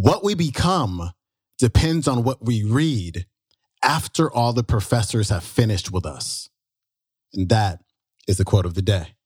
What we become depends on what we read after all the professors have finished with us. And that is the quote of the day.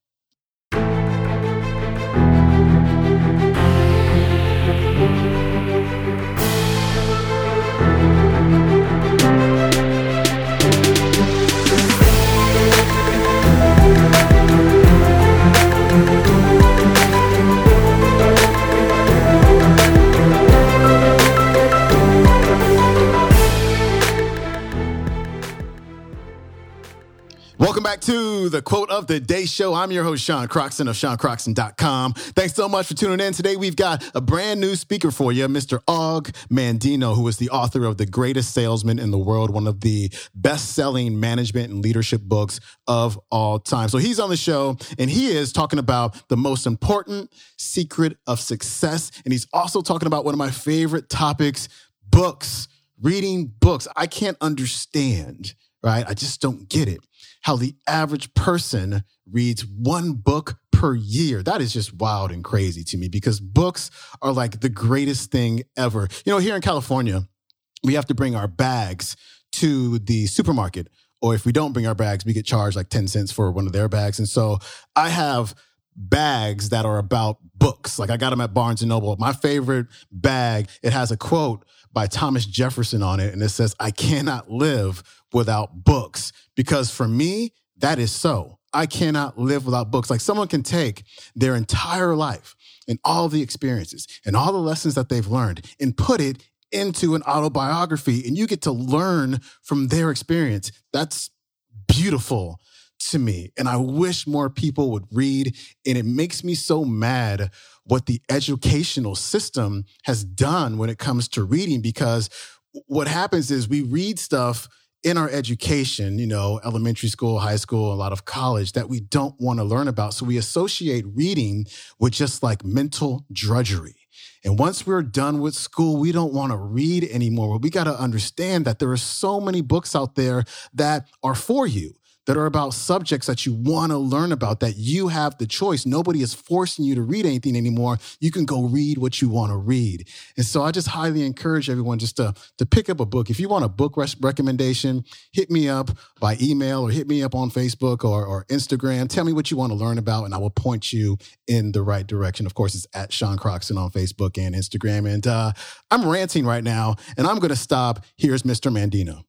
Welcome back to the quote of the day show. I'm your host, Sean Croxton of SeanCroxton.com. Thanks so much for tuning in. Today, we've got a brand new speaker for you, Mr. Og Mandino, who is the author of The Greatest Salesman in the World, one of the best selling management and leadership books of all time. So he's on the show and he is talking about the most important secret of success. And he's also talking about one of my favorite topics books, reading books. I can't understand, right? I just don't get it how the average person reads one book per year. That is just wild and crazy to me because books are like the greatest thing ever. You know, here in California, we have to bring our bags to the supermarket. Or if we don't bring our bags, we get charged like 10 cents for one of their bags. And so I have bags that are about books. Like I got them at Barnes and Noble. My favorite bag, it has a quote by Thomas Jefferson on it. And it says, I cannot live without books. Because for me, that is so. I cannot live without books. Like someone can take their entire life and all the experiences and all the lessons that they've learned and put it into an autobiography and you get to learn from their experience. That's beautiful to me. And I wish more people would read. And it makes me so mad what the educational system has done when it comes to reading because what happens is we read stuff in our education, you know, elementary school, high school, a lot of college that we don't want to learn about. So we associate reading with just like mental drudgery. And once we're done with school, we don't want to read anymore. But we got to understand that there are so many books out there that are for you that are about subjects that you want to learn about, that you have the choice. Nobody is forcing you to read anything anymore. You can go read what you want to read. And so I just highly encourage everyone just to, to pick up a book. If you want a book recommendation, hit me up by email or hit me up on Facebook or, or Instagram. Tell me what you want to learn about, and I will point you in the right direction. Of course, it's at Sean Croxton on Facebook and Instagram. And uh, I'm ranting right now, and I'm going to stop. Here's Mr. Mandino.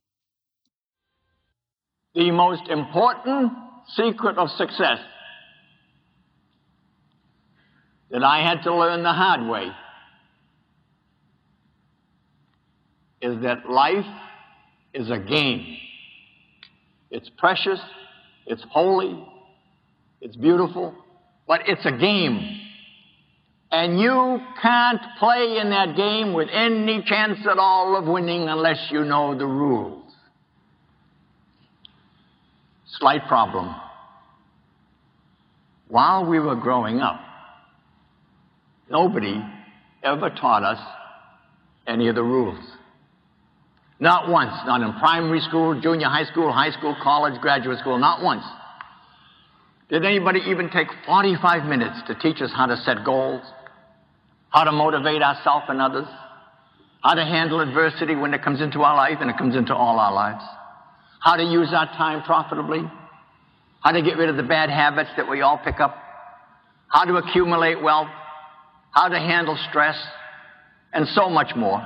The most important secret of success that I had to learn the hard way is that life is a game. It's precious, it's holy, it's beautiful, but it's a game. And you can't play in that game with any chance at all of winning unless you know the rules. Slight problem. While we were growing up, nobody ever taught us any of the rules. Not once, not in primary school, junior high school, high school, college, graduate school, not once. Did anybody even take 45 minutes to teach us how to set goals, how to motivate ourselves and others, how to handle adversity when it comes into our life and it comes into all our lives? How to use our time profitably, how to get rid of the bad habits that we all pick up, how to accumulate wealth, how to handle stress, and so much more.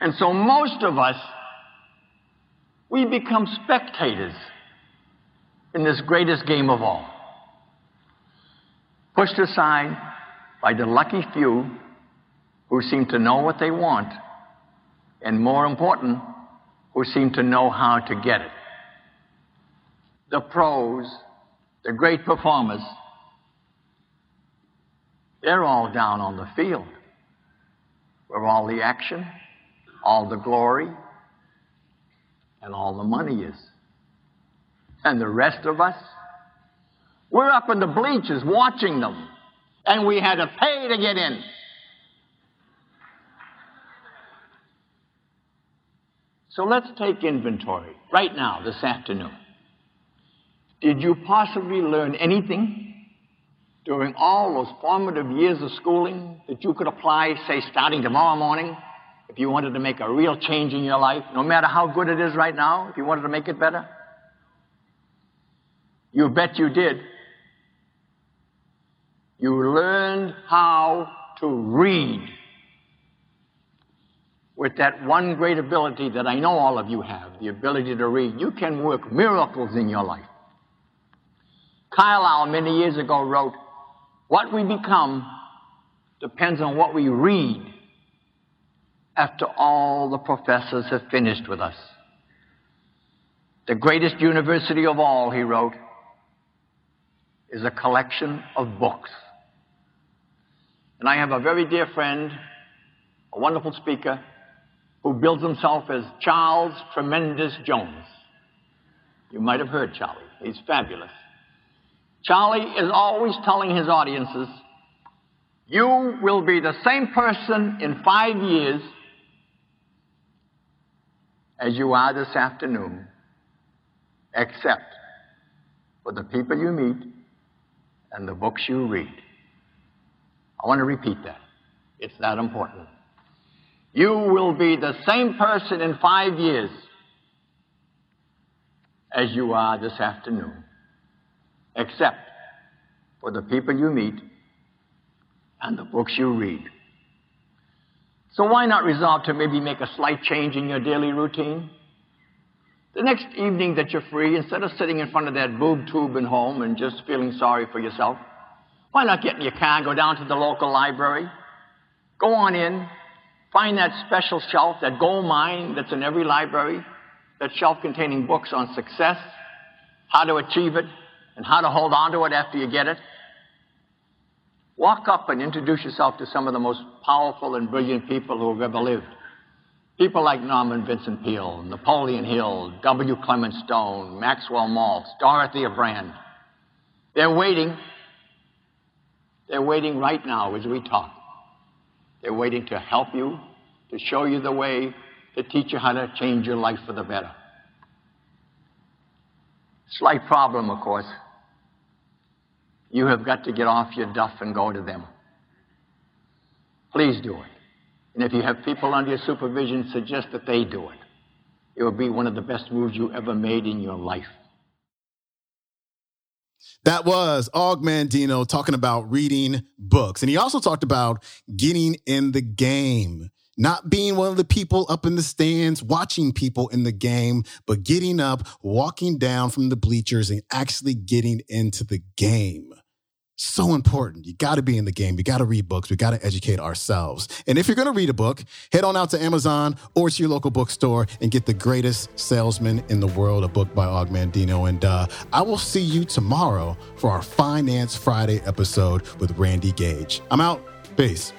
And so most of us, we become spectators in this greatest game of all. Pushed aside by the lucky few who seem to know what they want, and more important, who seem to know how to get it. The pros, the great performers, they're all down on the field where all the action, all the glory, and all the money is. And the rest of us, we're up in the bleachers watching them, and we had to pay to get in. So let's take inventory right now, this afternoon. Did you possibly learn anything during all those formative years of schooling that you could apply, say, starting tomorrow morning, if you wanted to make a real change in your life, no matter how good it is right now, if you wanted to make it better? You bet you did. You learned how to read with that one great ability that I know all of you have, the ability to read. You can work miracles in your life. Carlyle many years ago wrote, What we become depends on what we read after all the professors have finished with us. The greatest university of all, he wrote, is a collection of books. And I have a very dear friend, a wonderful speaker, who bills himself as Charles Tremendous Jones. You might have heard Charlie. He's fabulous. Charlie is always telling his audiences, you will be the same person in five years as you are this afternoon, except for the people you meet and the books you read. I want to repeat that. It's that important. You will be the same person in five years as you are this afternoon, except for the people you meet and the books you read. So why not resolve to maybe make a slight change in your daily routine? The next evening that you're free, instead of sitting in front of that boob tube at home and just feeling sorry for yourself, why not get in your car and go down to the local library? Go on in, Find that special shelf, that gold mine that's in every library, that shelf containing books on success, how to achieve it, and how to hold on to it after you get it. Walk up and introduce yourself to some of the most powerful and brilliant people who have ever lived. People like Norman Vincent Peale, Napoleon Hill, W. Clement Stone, Maxwell Maltz, Dorothea Brande. They're waiting. They're waiting right now as we talk. They're waiting to help you, to show you the way, to teach you how to change your life for the better. Slight problem, of course. You have got to get off your duff and go to them. Please do it. And if you have people under your supervision, suggest that they do it. It will be one of the best moves you ever made in your life. That was Og Mandino talking about reading books. And he also talked about getting in the game, not being one of the people up in the stands watching people in the game, but getting up, walking down from the bleachers and actually getting into the game so important. You got to be in the game. You got to read books. We got to educate ourselves. And if you're going to read a book, head on out to Amazon or to your local bookstore and get The Greatest Salesman in the World, a book by Og Mandino. And uh, I will see you tomorrow for our Finance Friday episode with Randy Gage. I'm out. Peace.